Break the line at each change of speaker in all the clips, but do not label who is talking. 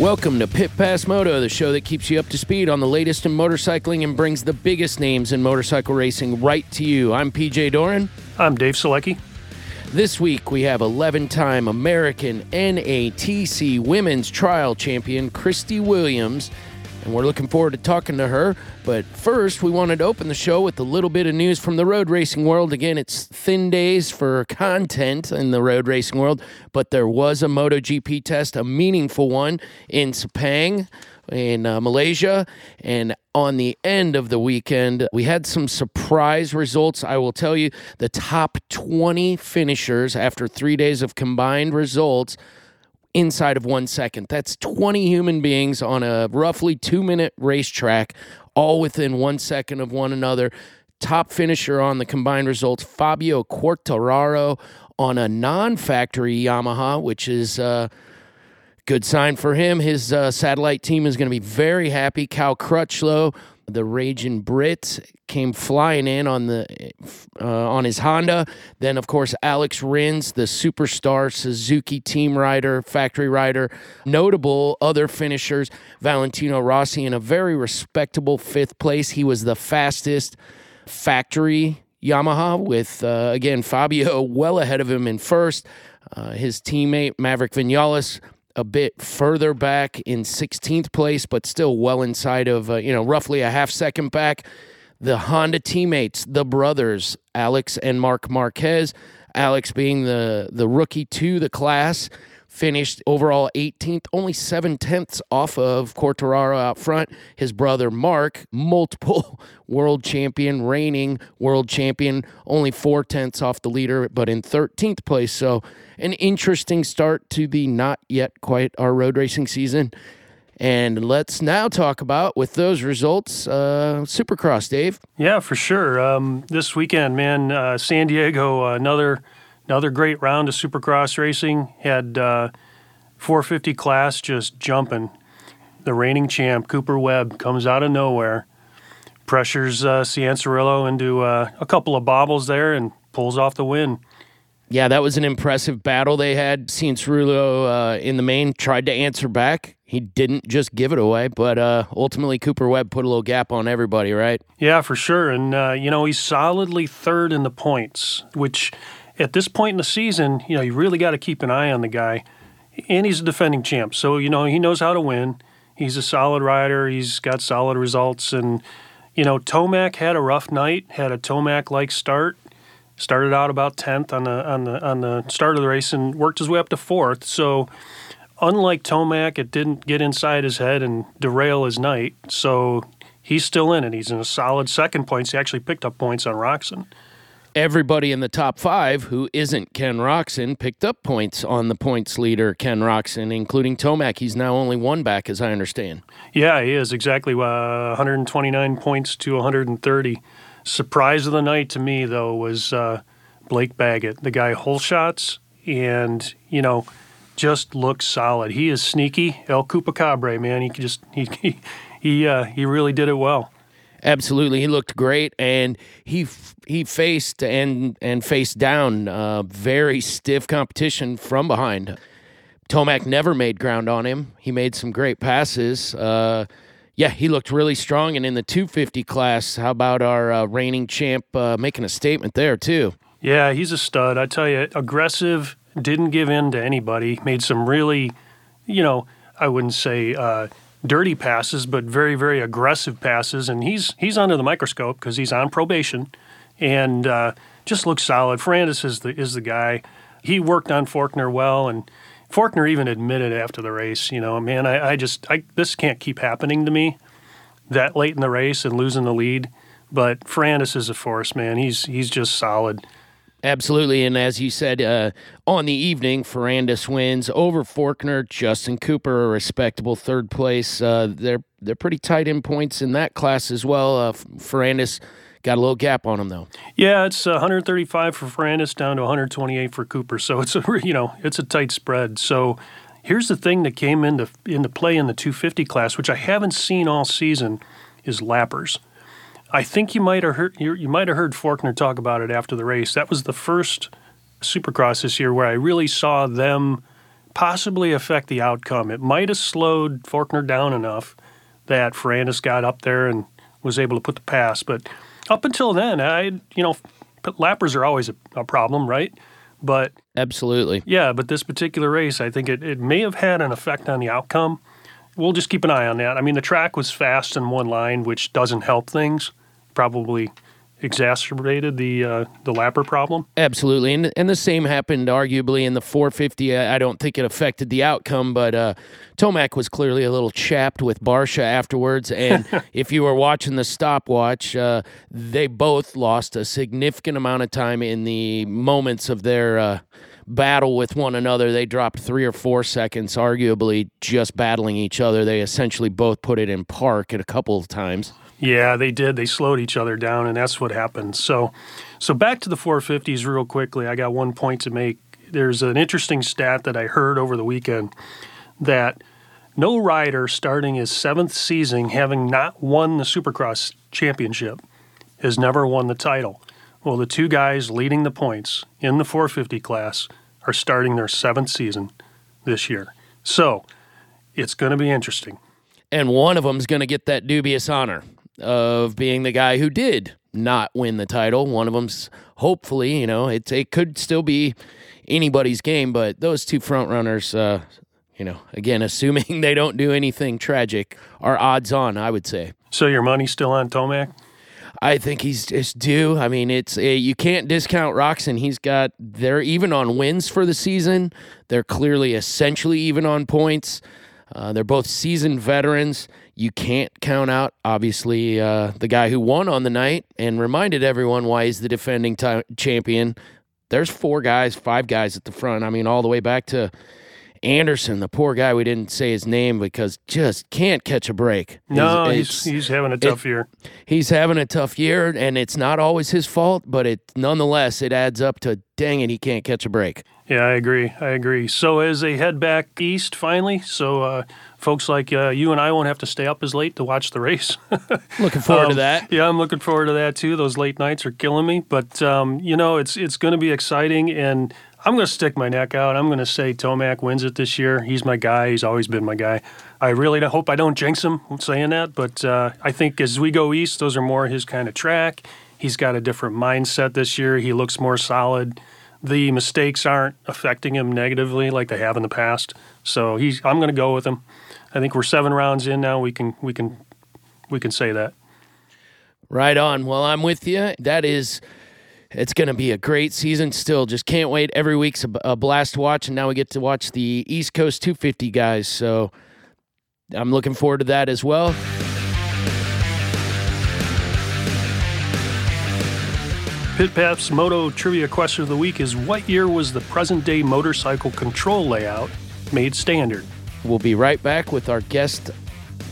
Welcome to Pit Pass Moto, the show that keeps you up to speed on the latest in motorcycling and brings the biggest names in motorcycle racing right to you. I'm PJ Doran.
I'm Dave Selecki.
This week we have 11 time American NATC Women's Trial Champion Christy Williams and we're looking forward to talking to her. But first, we wanted to open the show with a little bit of news from the road racing world. Again, it's thin days for content in the road racing world, but there was a MotoGP test, a meaningful one in Sepang in uh, Malaysia. And on the end of the weekend, we had some surprise results. I will tell you the top 20 finishers after three days of combined results inside of one second. That's 20 human beings on a roughly two minute racetrack, all within one second of one another. Top finisher on the combined results, Fabio Quartararo on a non factory Yamaha, which is a uh, good sign for him. His uh, satellite team is going to be very happy. Cal Crutchlow the raging Brit came flying in on the uh, on his Honda. Then, of course, Alex Rins, the superstar Suzuki team rider, factory rider. Notable other finishers: Valentino Rossi in a very respectable fifth place. He was the fastest factory Yamaha, with uh, again Fabio well ahead of him in first. Uh, his teammate Maverick Vinales a bit further back in 16th place, but still well inside of, uh, you know, roughly a half second back. The Honda teammates, the brothers, Alex and Marc Marquez. Alex being the, the rookie to the class, finished overall 18th, only seven tenths off of Quartararo out front. His brother Marc, multiple world champion, reigning world champion, only four tenths off the leader, but in 13th place. So, an interesting start to the not yet quite our road racing season. And let's now talk about, with those results, uh, Supercross, Dave.
Yeah, for sure. Um, this weekend, man, uh, San Diego, uh, another another great round of Supercross racing. Had uh, 450 class just jumping. The reigning champ, Cooper Webb, comes out of nowhere, pressures uh, Cianciarulo into uh, a couple of bobbles there, and pulls off the win.
Yeah, that was an impressive battle they had. Cianciarulo uh, in the main tried to answer back. He didn't just give it away, but uh, ultimately Cooper Webb put a little gap on everybody, right?
Yeah, for sure. And, uh, you know, he's solidly third in the points, which at this point in the season, you know, you really got to keep an eye on the guy. And he's a defending champ. So, you know, he knows how to win. He's a solid rider. He's got solid results. And, you know, Tomac had a rough night, had a Tomac like start started out about 10th on the on the on the start of the race and worked his way up to fourth. So unlike Tomac, it didn't get inside his head and derail his night. So he's still in it. He's in a solid second points. He actually picked up points on Roczen.
Everybody in the top five who isn't Ken Roczen picked up points on the points leader, Ken Roczen, including Tomac. He's now only one back, as I understand.
Yeah, he is exactly uh, 129 points to 130. Surprise of the night to me, though, was uh, Blake Baggett. The guy hole shots and, you know, just looks solid. He is sneaky. El Chupacabra, man. He just, he, he, he, uh, he really did it well.
Absolutely, he looked great, and he he faced and and faced down uh, very stiff competition from behind. Tomac never made ground on him. He made some great passes. Uh, yeah, he looked really strong. And in the 250 class, how about our uh, reigning champ uh, making a statement there, too?
Yeah, he's a stud. I tell you, aggressive, didn't give in to anybody, made some really, you know, I wouldn't say uh, dirty passes, but very, very aggressive passes. And he's he's under the microscope because he's on probation and uh, just looks solid. Ferrandis is the, is the guy. He worked on Forkner well and – Forkner even admitted after the race, you know, man, I, I just I, this can't keep happening to me. that late in the race and losing the lead. But Ferrandis is a force, man. He's he's just solid.
Absolutely, and as you said, uh, on the evening, Ferrandis wins over Forkner. Justin Cooper, a respectable third place. Uh, they're they're pretty tight in points in that class as well. Uh, Ferrandis got a little gap on him though.
Yeah, it's 135 for Ferrandis down to 128 for Cooper. So it's a you know it's a tight spread. So here's the thing that came into into play in the 250 class, which I haven't seen all season, is lappers. I think you might have heard you, you might have heard Forkner talk about it after the race. That was the first Supercross this year where I really saw them possibly affect the outcome. It might have slowed Forkner down enough that Ferrandis got up there and was able to put the pass. But up until then, I you know lappers are always a, a problem, right? But
absolutely,
yeah. But this particular race, I think it, it may have had an effect on the outcome. We'll just keep an eye on that. I mean, the track was fast in one line, which doesn't help things probably exacerbated the uh, the lapper problem.
Absolutely, and and the same happened arguably in the 450. I don't think it affected the outcome, but uh, Tomac was clearly a little chapped with Barcia afterwards. And if you were watching the stopwatch, uh, they both lost a significant amount of time in the moments of their. Uh, battle with one another. They dropped three or four seconds, arguably just battling each other. They essentially both put it in park at a couple of times.
Yeah, they did. They slowed each other down, and that's what happened. So, so back to the 450s real quickly. I got one point to make. There's an interesting stat that I heard over the weekend that no rider starting his seventh season having not won the Supercross championship has never won the title. Well, the two guys leading the points in the 450 class are starting their seventh season this year. So it's going to be interesting.
And one of them is going to get that dubious honor of being the guy who did not win the title. One of them's hopefully, you know, it it could still be anybody's game, but those two front runners, uh, you know, again, assuming they don't do anything tragic, are odds on, I would say.
So your money's still on Tomac?
I think he's just due. I mean, it's a, you can't discount Roczen. He's got they're even on wins for the season. They're clearly essentially even on points. Uh, they're both seasoned veterans. You can't count out, obviously, uh, the guy who won on the night and reminded everyone why he's the defending t- champion. There's four guys, five guys at the front. I mean, all the way back to Anderson, the poor guy. We didn't say his name because just can't catch a break.
No, he's, he's having a tough it, year.
He's having a tough year, and it's not always his fault, but it nonetheless it adds up to dang it, he can't catch a break.
Yeah, I agree. I agree. So as they head back east, finally, so uh, folks like uh, you and I won't have to stay up as late to watch the race.
looking forward um, to that.
Yeah, I'm looking forward to that too. Those late nights are killing me, but um, you know, it's it's going to be exciting, and I'm going to stick my neck out. I'm going to say Tomac wins it this year. He's my guy. He's always been my guy. I really hope I don't jinx him saying that, but uh, I think as we go east, those are more his kind of track. He's got a different mindset this year. He looks more solid the mistakes aren't affecting him negatively like they have in the past. So he's I'm going to go with him. I think we're seven rounds in now. We can we can we can say that.
Right on. Well, I'm with you. That is. It's going to be a great season still. Just can't wait. Every week's a, a blast to watch. And now we get to watch the East Coast 250 guys. So I'm looking forward to that as well.
Pit Moto Trivia question of the week is What year was the present day motorcycle control layout made standard?
We'll be right back with our guest,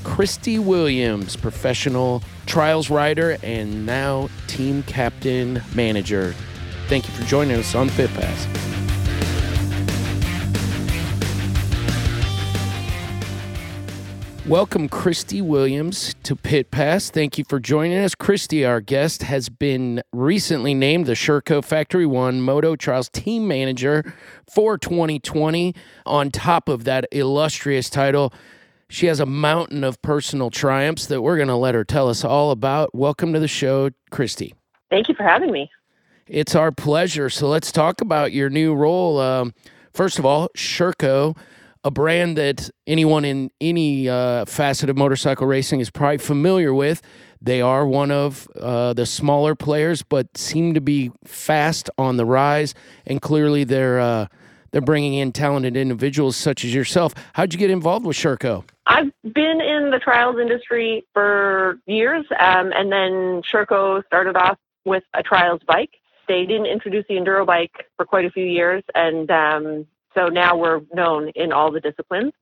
Christy Williams, professional trials rider and now team captain manager. Thank you for joining us on Pit Pass. Welcome, Christy Williams, to Pit Pass. Thank you for joining us. Christy, our guest, has been recently named the Sherco Factory One Moto Trials Team Manager for 2020. On top of that illustrious title, she has a mountain of personal triumphs that we're going to let her tell us all about. Welcome to the show, Christy.
Thank you for having me.
It's our pleasure. So let's talk about your new role. Um, first of all, Sherco a brand that anyone in any uh, facet of motorcycle racing is probably familiar with. They are one of uh, the smaller players, but seem to be fast on the rise, and clearly they're uh, they're bringing in talented individuals such as yourself. How'd you get involved with Sherco?
I've been in the trials industry for years, um, and then Sherco started off with a trials bike. They didn't introduce the enduro bike for quite a few years, and um, so now we're known in all the disciplines.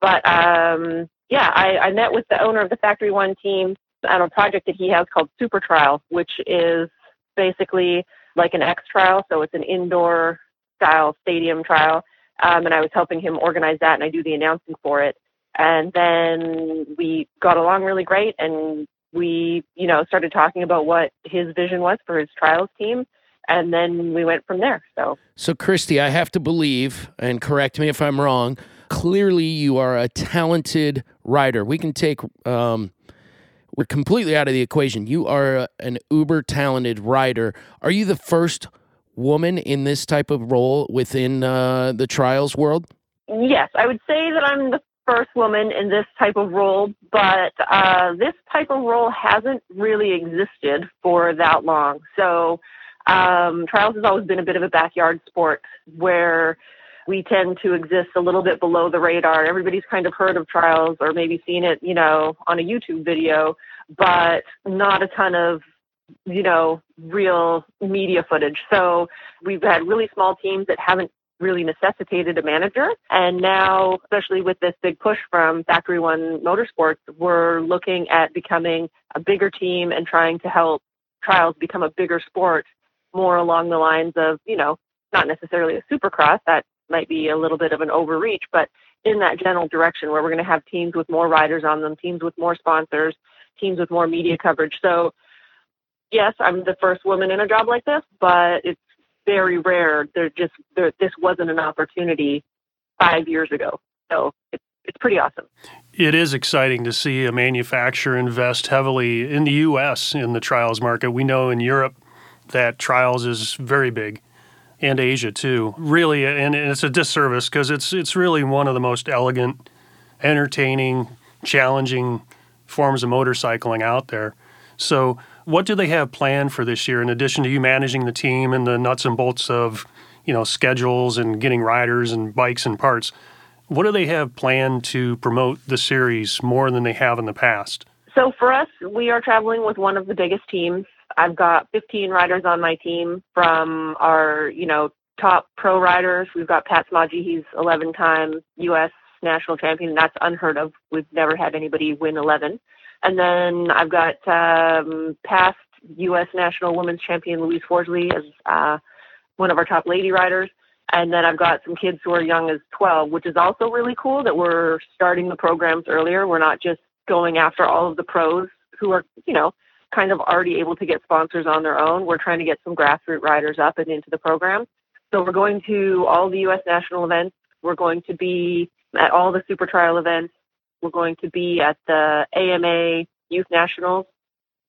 But um, yeah, I, I met with the owner of the Factory One team on a project that he has called Super Trial, which is basically like an X trial. So it's an indoor style stadium trial. Um, and I was helping him organize that and I do the announcing for it. And then we got along really great and we, you know, started talking about what his vision was for his trials team. And then we went from there. So,
so Christy, I have to believe, and correct me if I'm wrong, clearly you are a talented writer. We can take um, we're completely out of the equation. You are an uber talented writer. Are you the first woman in this type of role within uh, the trials world?
Yes, I would say that I'm the first woman in this type of role, but uh, this type of role hasn't really existed for that long. So, um, trials has always been a bit of a backyard sport where we tend to exist a little bit below the radar. Everybody's kind of heard of trials or maybe seen it, you know, on a YouTube video, but not a ton of, you know, real media footage. So we've had really small teams that haven't really necessitated a manager. And now, especially with this big push from Factory One Motorsports, we're looking at becoming a bigger team and trying to help trials become a bigger sport more along the lines of, you know, not necessarily a supercross that might be a little bit of an overreach, but in that general direction where we're going to have teams with more riders on them, teams with more sponsors, teams with more media coverage. So, yes, I'm the first woman in a job like this, but it's very rare. There just this wasn't an opportunity five years ago, so it's it's pretty awesome.
It is exciting to see a manufacturer invest heavily in the U.S. in the trials market. We know in Europe that trials is very big and Asia too. Really, and it's a disservice because it's it's really one of the most elegant, entertaining, challenging forms of motorcycling out there. So, what do they have planned for this year in addition to you managing the team and the nuts and bolts of, you know, schedules and getting riders and bikes and parts? What do they have planned to promote the series more than they have in the past?
So for us, we are traveling with one of the biggest teams I've got 15 riders on my team from our, you know, top pro riders. We've got Pat Smage, he's 11 time U.S. national champion. That's unheard of. We've never had anybody win 11. And then I've got um, past U.S. national women's champion Louise Forsley as uh, one of our top lady riders. And then I've got some kids who are young as 12, which is also really cool that we're starting the programs earlier. We're not just going after all of the pros who are, you know, kind of already able to get sponsors on their own. We're trying to get some grassroots riders up and into the program. So we're going to all the U.S. national events. We're going to be at all the super trial events. We're going to be at the AMA Youth Nationals,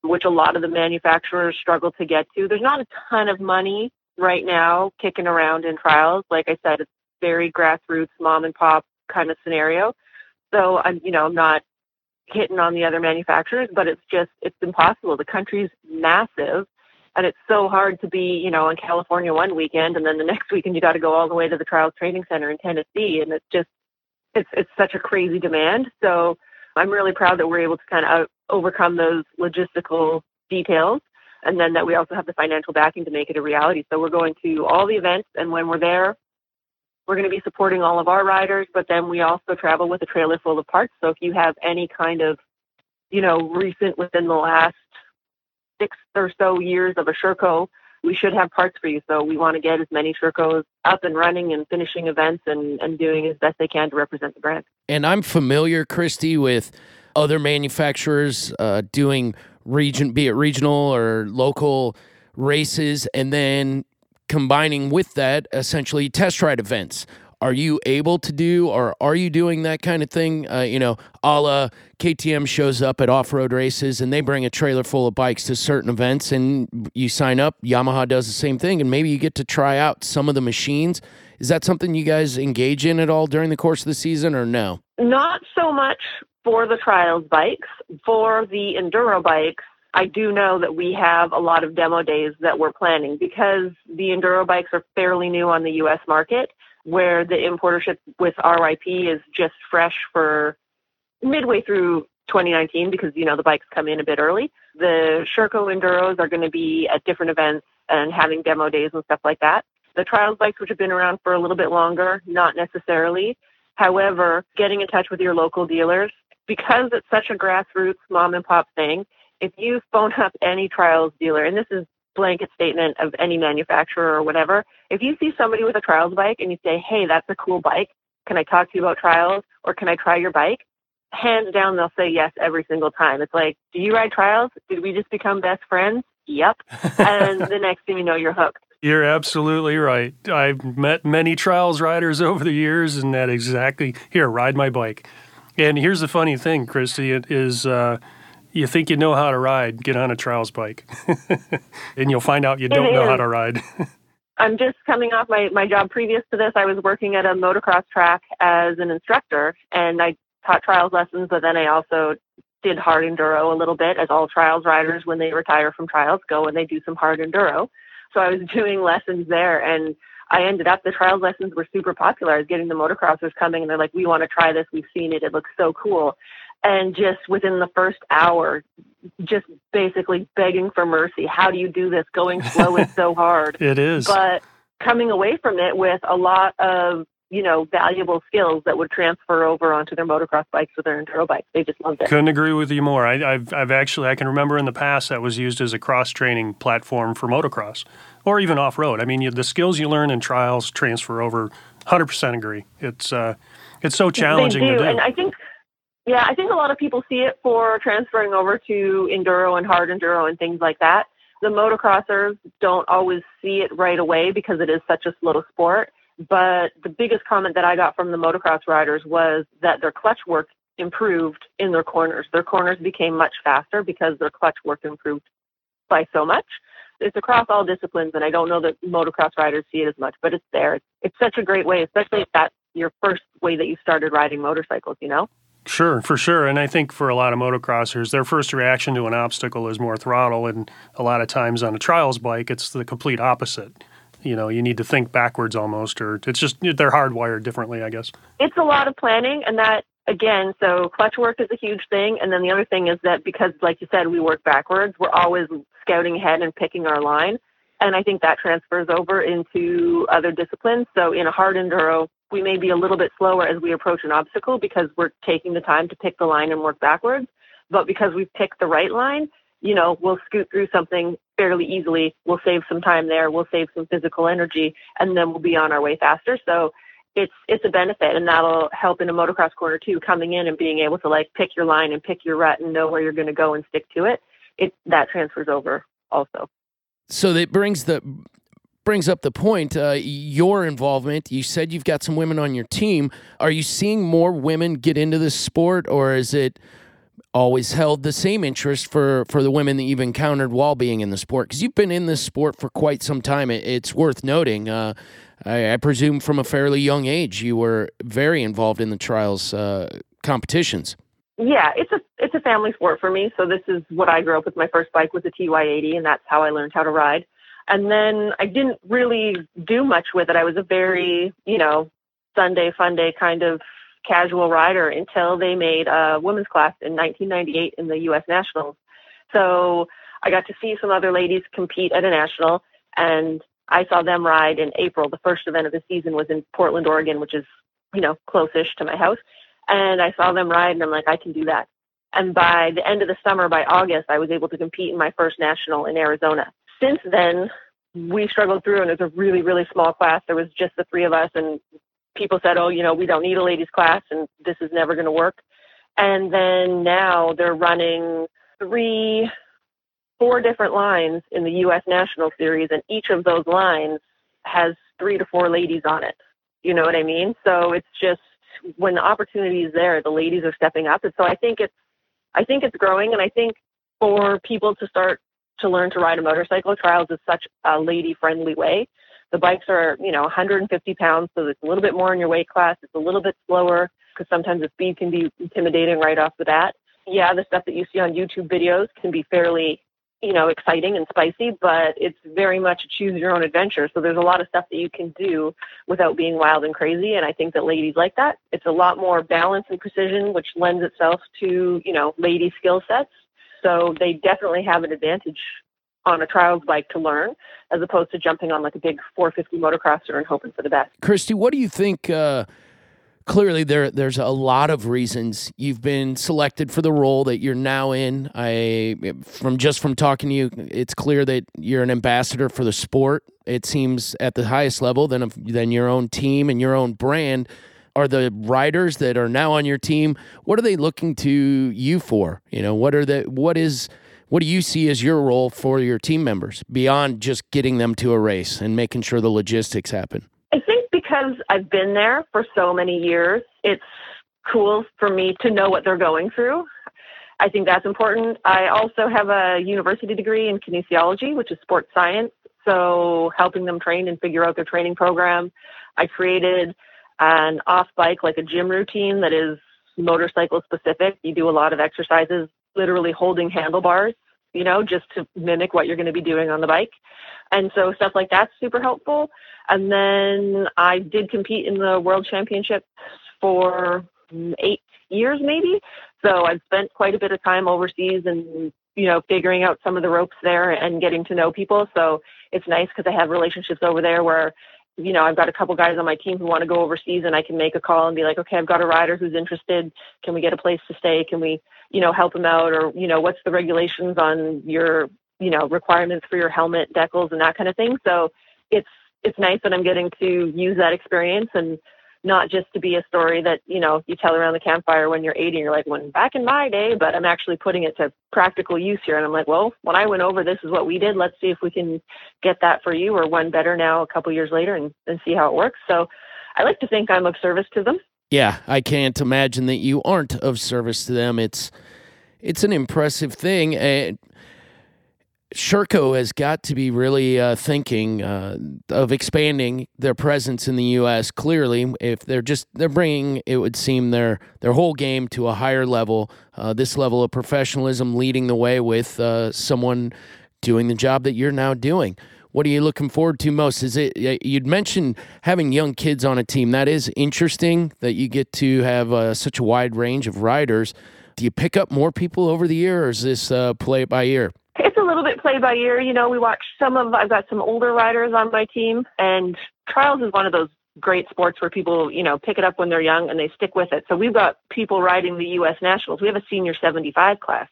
which a lot of the manufacturers struggle to get to. There's not a ton of money right now kicking around in trials. Like I said, it's very grassroots, mom and pop kind of scenario. So I'm, you know, I'm not hitting on the other manufacturers, but it's just it's impossible. The country's massive, and it's so hard to be you know in California one weekend, and then the next weekend you got to go all the way to the Trials Training Center in Tennessee, and it's just it's it's such a crazy demand. So I'm really proud that we're able to kind of overcome those logistical details. And then that we also have the financial backing to make it a reality. So we're going to all the events, and when we're there, we're going to be supporting all of our riders, but then we also travel with a trailer full of parts. So if you have any kind of, you know, recent within the last six or so years of a Sherco, we should have parts for you. So we want to get as many Shercos up and running and finishing events and, and doing as best they can to represent the brand.
And I'm familiar, Christy, with other manufacturers uh, doing region, be it regional or local races, and then combining with that essentially test ride events. Are you able to do, or are you doing that kind of thing? Uh, you know, a la KTM shows up at off road races and they bring a trailer full of bikes to certain events and you sign up. Yamaha does the same thing, and maybe you get to try out some of the machines. Is that something you guys engage in at all during the course of the season, or no?
Not so much for the trials bikes. For the enduro bikes, I do know that we have a lot of demo days that we're planning because the enduro bikes are fairly new on the US market, where the importership with RYP is just fresh for midway through 2019 because you know the bikes come in a bit early. The Sherco Enduros are going to be at different events and having demo days and stuff like that. The trials bikes, which have been around for a little bit longer, not necessarily. However, getting in touch with your local dealers because it's such a grassroots mom and pop thing. If you phone up any trials dealer, and this is blanket statement of any manufacturer or whatever, if you see somebody with a trials bike and you say, "Hey, that's a cool bike. Can I talk to you about trials or can I try your bike?" hands down they'll say yes every single time. It's like, do you ride trials? Did we just become best friends? Yep. and the next thing you know, you're hooked.
You're absolutely right. I've met many trials riders over the years, and that exactly here, ride my bike. And here's the funny thing, Christy, it is uh, you think you know how to ride, get on a trials bike, and you'll find out you don't know how mm-hmm. to ride.
I'm just coming off my, my job previous to this. I was working at a motocross track as an instructor, and I taught trials lessons, but then I also did hard enduro a little bit, as all trials riders, when they retire from trials, go and they do some hard enduro. So I was doing lessons there, and I ended up the trials lessons were super popular. I was getting the motocrossers coming, and they're like, "We want to try this. We've seen it. It looks so cool." And just within the first hour, just basically begging for mercy. How do you do this? Going slow is so hard.
It is.
But coming away from it with a lot of you know, valuable skills that would transfer over onto their motocross bikes or their enduro bikes. They just loved it.
Couldn't agree with you more. I, have I've actually, I can remember in the past that was used as a cross training platform for motocross or even off road. I mean, you, the skills you learn in trials transfer over. 100% agree. It's, uh, it's so challenging
they
do, to do.
And I think, yeah, I think a lot of people see it for transferring over to enduro and hard enduro and things like that. The motocrossers don't always see it right away because it is such a slow sport but the biggest comment that I got from the motocross riders was that their clutch work improved in their corners. Their corners became much faster because their clutch work improved by so much. It's across all disciplines, and I don't know that motocross riders see it as much, but it's there. It's, such a great way, especially if that's your first way that you started riding motorcycles, you know?
Sure, for sure. And I think for a lot of motocrossers, their first reaction to an obstacle is more throttle. And a lot of times on a trials bike, it's the complete opposite. You know you need to think backwards almost or it's just they're hardwired differently i guess.
It's a lot of planning and that again so clutch work is a huge thing. And then the other thing is that because like you said we work backwards we're always scouting ahead and picking our line. And i think that transfers over into other disciplines. So in a hard enduro we may be a little bit slower as we approach an obstacle because we're taking the time to pick the line and work backwards but because we've picked the right line you know, we'll scoot through something fairly easily. We'll save some time there. We'll save some physical energy, and then we'll be on our way faster. So it's it's a benefit, and that'll help in a motocross corner too. Coming in and being able to like pick your line and pick your rut and know where you're going to go and stick to it. It that transfers over also.
So that brings the brings up the point uh, your involvement. You said you've got some women on your team. Are you seeing more women get into this sport or is it always held the same interest for for the women that you've encountered while being in the sport? Because you've been in this sport for quite some time. It, it's worth noting uh, I, I, presume from a fairly young age you were very involved in the trials uh, competitions.
Yeah it's a it's a family sport for me. So this is what i grew up with. My first bike was a ty80 and that's how i learned how to ride and then i didn't really do much with it i was a very you know sunday fun day kind of casual rider until they made a women's class in 1998 in the U.S. Nationals. So I got to see some other ladies compete at a national, and I saw them ride in April. The first event of the season was in Portland, Oregon, which is you know close-ish to my house. And I saw them ride, and I'm like, I can do that. And by the end of the summer, by August, I was able to compete in my first national in Arizona. Since then, we struggled through, and it was a really, really small class. There was just the three of us, and people said, oh, you know, we don't need a ladies class and this is never going to work. And then now they're running three, four different lines in the U.S. National Series, and each of those lines has three to four ladies on it. You know what I mean? So it's just when the opportunity is there, the ladies are stepping up, and so I think it's, I think it's growing, and I think for people to start to learn to ride a motorcycle, trials is such a lady-friendly way the bikes are, you know, 150 pounds, so it's a little bit more in your weight class. It's a little bit slower because sometimes the speed can be intimidating right off the bat. Yeah, the stuff that you see on YouTube videos can be fairly you know, exciting and spicy, but it's very much choose your own adventure. So there's a lot of stuff that you can do without being wild and crazy. And I think that ladies like that. It's a lot more balance and precision, which lends itself to, you know, lady skill sets. So they definitely have an advantage on a trials bike to learn as opposed to jumping on like a big 450 motocrosser and hoping for the best.
Christy, what do you think? Uh, clearly, there there's a lot of reasons you've been selected for the role that you're now in. I from just from talking to you, it's clear that you're an ambassador for the sport. It seems at the highest level than than your own team and your own brand. Are the riders that are now on your team? What are they looking to you for? You know, what are the what is what do you see as your role for your team members beyond just getting them to a race and making sure the logistics happen?
I think because I've been there for so many years, it's cool for me to know what they're going through. I think that's important. I also have a university degree in kinesiology, which is sports science. So helping them train and figure out their training program. I created an off bike, like a gym routine that is motorcycle specific. You do a lot of exercises literally holding handlebars, you know, just to mimic what you're going to be doing on the bike. And so stuff like that's super helpful. And then I did compete in the world championship for eight years maybe. So I've spent quite a bit of time overseas and, you know, figuring out some of the ropes there and getting to know people. So it's nice because I have relationships over there where you know, I've got a couple guys on my team who want to go overseas and I can make a call and be like, okay, I've got a rider who's interested. Can we get a place to stay? Can we, you know, help him out? Or, you know, what's the regulations on your, you know, requirements for your helmet, decals and that kind of thing. So it's, it's nice that I'm getting to use that experience and not just to be a story that you know you tell around the campfire when you're 80 and you're like when back in my day but i'm actually putting it to practical use here. And i'm like well when i went over this is what we did. Let's see if we can get that for you or one better now a couple years later and, and see how it works. So i like to think i'm of service to them.
Yeah i can't imagine that you aren't of service to them. It's it's an impressive thing. And Sherco has got to be really uh, thinking uh, of expanding their presence in the U.S. Clearly, if they're just they're bringing, it would seem their their whole game to a higher level. Uh, this level of professionalism, leading the way with uh, someone doing the job that you're now doing. What are you looking forward to most? Is it you'd mentioned having young kids on a team? That is interesting that you get to have uh, such a wide range of riders. Do you pick up more people over the year, or is this uh, play it by ear?
Little bit play by ear. You know, we watch some of, I've got some older riders on my team, and trials is one of those great sports where people, you know, pick it up when they're young and they stick with it. So we've got people riding the U.S. Nationals. We have a senior 75 class,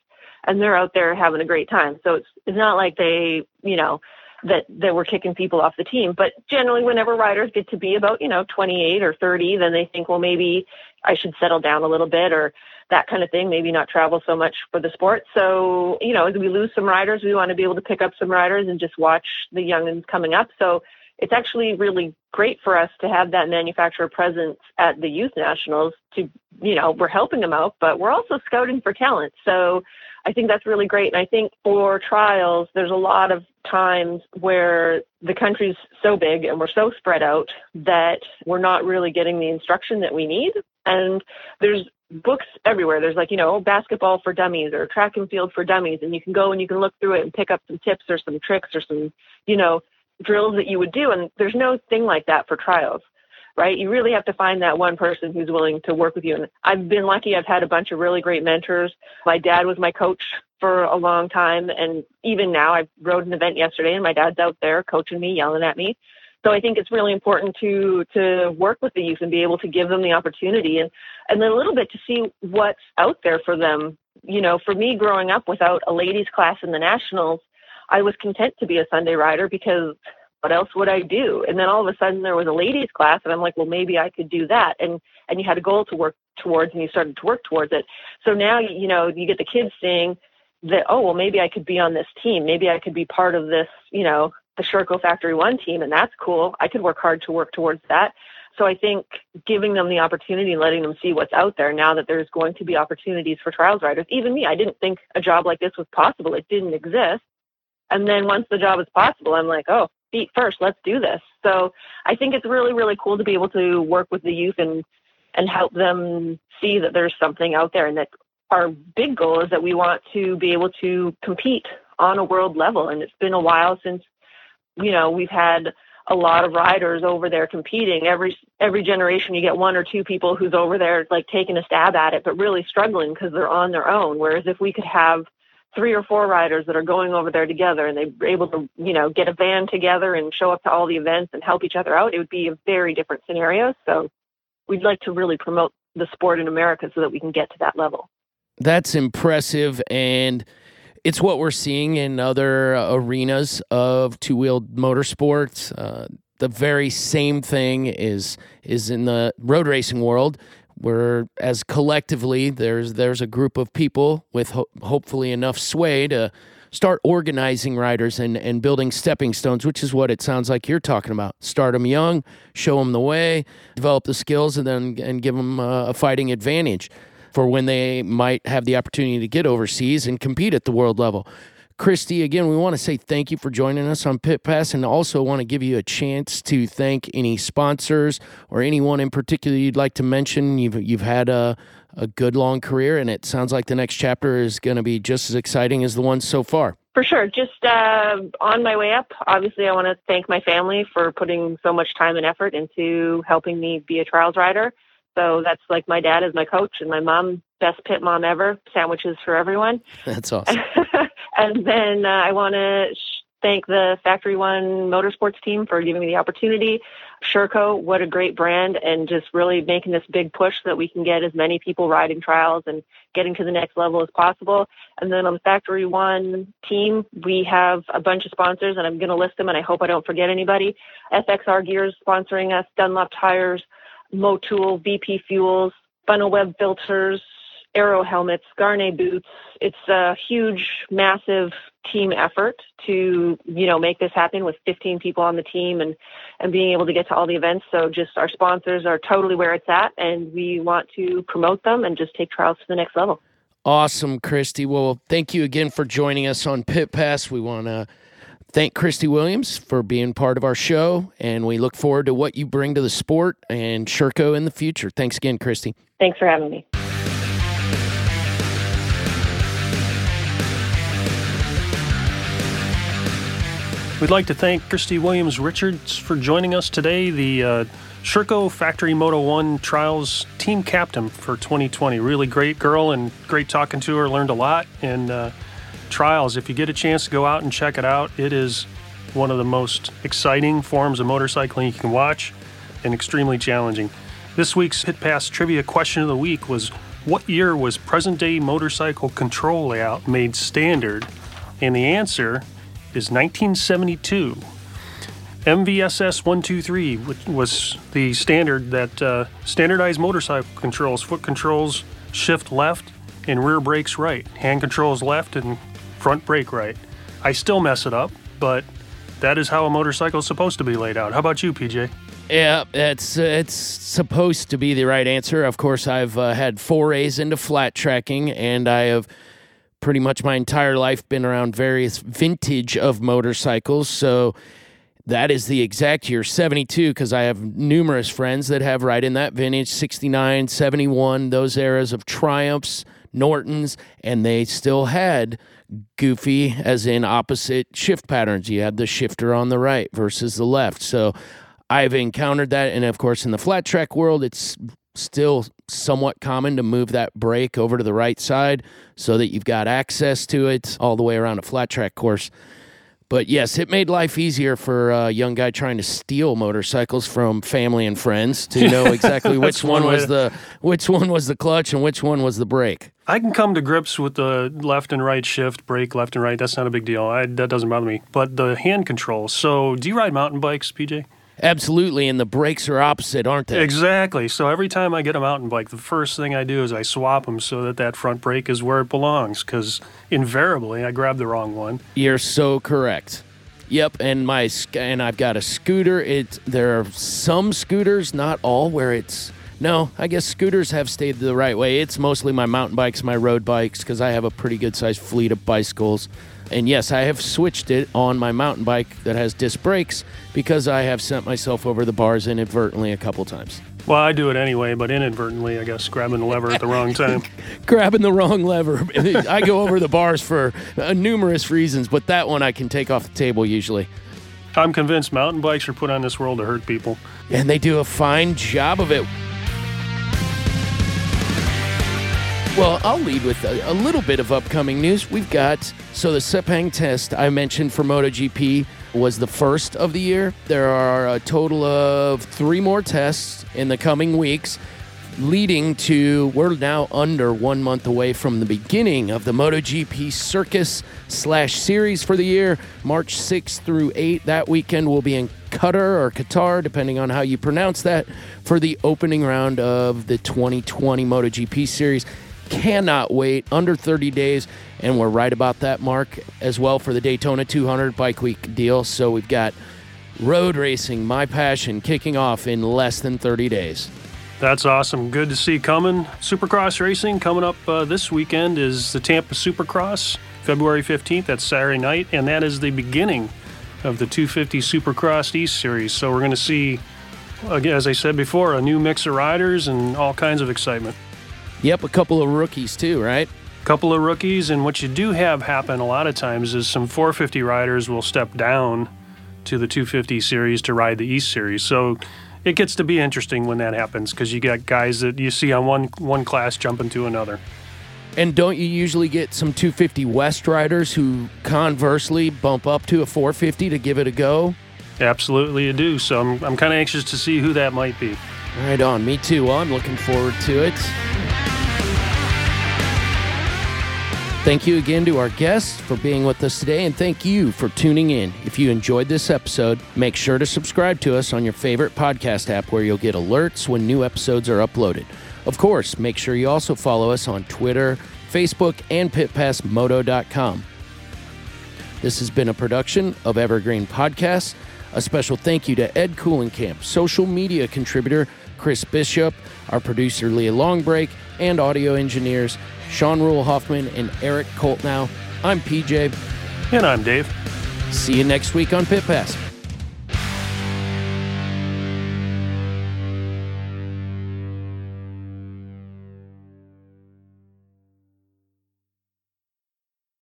and they're out there having a great time. So it's it's not like they, you know, that that we're kicking people off the team. But generally, whenever riders get to be about, you know, 28 or 30, then they think, well, maybe I should settle down a little bit or that kind of thing, maybe not travel so much for the sport. So, you know, as we lose some riders, we want to be able to pick up some riders and just watch the youngins coming up. So it's actually really great for us to have that manufacturer presence at the youth nationals to, you know, we're helping them out, but we're also scouting for talent. So I think that's really great. And I think for trials, there's a lot of times where the country's so big and we're so spread out that we're not really getting the instruction that we need. And there's books everywhere. There's like, you know, basketball for dummies or track and field for dummies. And you can go and you can look through it and pick up some tips or some tricks or some, you know, drills that you would do. And there's no thing like that for trials, right? You really have to find that one person who's willing to work with you. And I've been lucky. I've had a bunch of really great mentors. My dad was my coach for a long time. And even now, I rode an event yesterday and my dad's out there coaching me, yelling at me. So I think it's really important to to work with the youth and be able to give them the opportunity and and then a little bit to see what's out there for them. You know, for me growing up without a ladies class in the nationals, I was content to be a Sunday rider because what else would I do? And then all of a sudden there was a ladies class and I'm like, well maybe I could do that. And and you had a goal to work towards and you started to work towards it. So now you know, you get the kids seeing that oh well maybe I could be on this team. Maybe I could be part of this, you know, the Sherco Factory One team, and that's cool. I could work hard to work towards that. So I think giving them the opportunity and letting them see what's out there now that there's going to be opportunities for trials riders. Even me, I didn't think a job like this was possible. It didn't exist. And then once the job is possible, I'm like, oh, feet first, let's do this. So I think it's really, really cool to be able to work with the youth and and help them see that there's something out there and that our big goal is that we want to be able to compete on a world level. And it's been a while since, you know, we've had a lot of riders over there competing. Every every generation, you get one or two people who's over there like taking a stab at it, but really struggling because they're on their own. Whereas if we could have three or four riders that are going over there together and they're able to, you know, get a van together and show up to all the events and help each other out, it would be a very different scenario. So we'd like to really promote the sport in America so that we can get to that level.
That's impressive. And it's what we're seeing in other arenas of two wheeled motorsports. Uh, the very same thing is is in the road racing world where as collectively there's there's a group of people with ho- hopefully enough sway to start organizing riders and, and building stepping stones, which is what it sounds like you're talking about. Start them young, show them the way, develop the skills, and then and give them uh, a fighting advantage for when they might have the opportunity to get overseas and compete at the world level. Christy, again, we want to say thank you for joining us on Pit Pass and also want to give you a chance to thank any sponsors or anyone in particular you'd like to mention. You've, you've had a, a good long career, and it sounds like the next chapter is going to be just as exciting as the one so far.
For sure. Just uh, on my way up, obviously, I want to thank my family for putting so much time and effort into helping me be a trials rider. So that's like my dad is my coach, and my mom, best pit mom ever, sandwiches for everyone.
That's awesome.
and then uh, I want to sh- thank the Factory One Motorsports team for giving me the opportunity. Sherco, what a great brand, and just really making this big push so that we can get as many people riding trials and getting to the next level as possible. And then on the Factory One team, we have a bunch of sponsors, and I'm going to list them, and I hope I don't forget anybody. FXR Gears sponsoring us, Dunlop Tires, Motul, VP Fuels, Funnel Web Filters, Airoh helmets, Gaerne boots. It's a huge, massive team effort to, you know, make this happen with 15 people on the team and, and being able to get to all the events. So just our sponsors are totally where it's at and we want to promote them and just take trials to the next level.
Awesome, Christy. Well, thank you again for joining us on Pit Pass. We want to thank Christy Williams for being part of our show, and we look forward to what you bring to the sport and Sherco in the future. Thanks again, Christy.
Thanks for having me.
We'd like to thank Christy Williams Richards for joining us today, the uh, Sherco Factory Moto 1 Trials team captain for 2020. Really great girl and great talking to her. Learned a lot. And uh, trials, if you get a chance to go out and check it out, it is one of the most exciting forms of motorcycling you can watch and extremely challenging. This week's Pit Pass trivia question of the week was What year was present day motorcycle control layout made standard? And the answer is 1972. MVSS 123 which was the standard that uh, standardized motorcycle controls, foot controls, shift left, and rear brakes right, hand controls left, and front brake right. I still mess it up, but that is how a motorcycle is supposed to be laid out. How about you, PJ?
Yeah, it's it's supposed to be the right answer. Of course, I've uh, had forays into flat tracking, and I have pretty much my entire life been around various vintage of motorcycles. So that is the exact year 72 because I have numerous friends that have right in that vintage 69, 71, those eras of Triumphs, Nortons, and they still had goofy, as in opposite shift patterns. You had the shifter on the right versus the left. So I've encountered that. And of course, in the flat track world, it's still somewhat common to move that brake over to the right side so that you've got access to it all the way around a flat track course. But yes, it made life easier for a young guy trying to steal motorcycles from family and friends to know exactly which one, one was to... the which one was the clutch and which one was the brake.
I can come to grips with the left and right shift, brake left and right. That's not a big deal. I, that doesn't bother me. But the hand control. So, do you ride mountain bikes, PJ?
Absolutely, and the brakes are opposite, aren't they?
Exactly. So every time I get a mountain bike, the first thing I do is I swap them so that that front brake is where it belongs. Because invariably, I grab the wrong one.
You're so correct. Yep, and my and I've got a scooter. It there are some scooters, not all, where it's no. I guess scooters have stayed the right way. It's mostly my mountain bikes, my road bikes, because I have a pretty good sized fleet of bicycles. And yes, I have switched it on my mountain bike that has disc brakes because I have sent myself over the bars inadvertently a couple times.
Well, I do it anyway, but inadvertently, I guess, grabbing the lever at the wrong time.
Grabbing the wrong lever. I go over the bars for uh, numerous reasons, but that one I can take off the table usually.
I'm convinced mountain bikes are put on this world to hurt people.
And they do a fine job of it. Well, I'll lead with a, a, little bit of upcoming news. We've got so the Sepang test I mentioned for MotoGP was the first of the year. There are a total of three more tests in the coming weeks, leading to we're now under one month away from the beginning of the MotoGP circus slash series for the year. March 6th through 8. That weekend will be in Qatar or Qatar, depending on how you pronounce that, for the opening round of the 2020 MotoGP series. Cannot wait. Under 30 days. And we're right about that mark as well for the Daytona 200 Bike Week deal. So we've got road racing, my passion, kicking off in less than 30 days.
That's awesome. Good to see coming. Supercross racing coming up uh, this weekend is the Tampa Supercross, February 15th. That's Saturday night. And that is the beginning of the 250 Supercross East Series. So we're going to see, as I said before, a new mix of riders and all kinds of excitement.
Yep, a couple of rookies too, right?
A couple of rookies, and what you do have happen a lot of times is some 450 riders will step down to the 250 series to ride the East Series. So it gets to be interesting when that happens because you got guys that you see on one one class jumping to another.
And don't you usually get some 250 West riders who conversely bump up to a 450 to give it a go?
Absolutely, you do. So I'm, I'm kind of anxious to see who that might be.
Right on. Me too. Well, I'm looking forward to it. Thank you again to our guests for being with us today, and thank you for tuning in. If you enjoyed this episode, make sure to subscribe to us on your favorite podcast app where you'll get alerts when new episodes are uploaded. Of course, make sure you also follow us on Twitter, Facebook, and pitpassmoto.com. This has been a production of Evergreen Podcasts. A special thank you to Ed Coolenkamp, social media contributor Chris Bishop, our producer Leah Longbrake, and audio engineers Sean Rule Hoffman and Eric Koltnow. I'm PJ.
And I'm Dave.
See you next week on Pit Pass.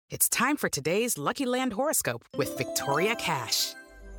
It's time for today's Lucky Land horoscope with Victoria Cash.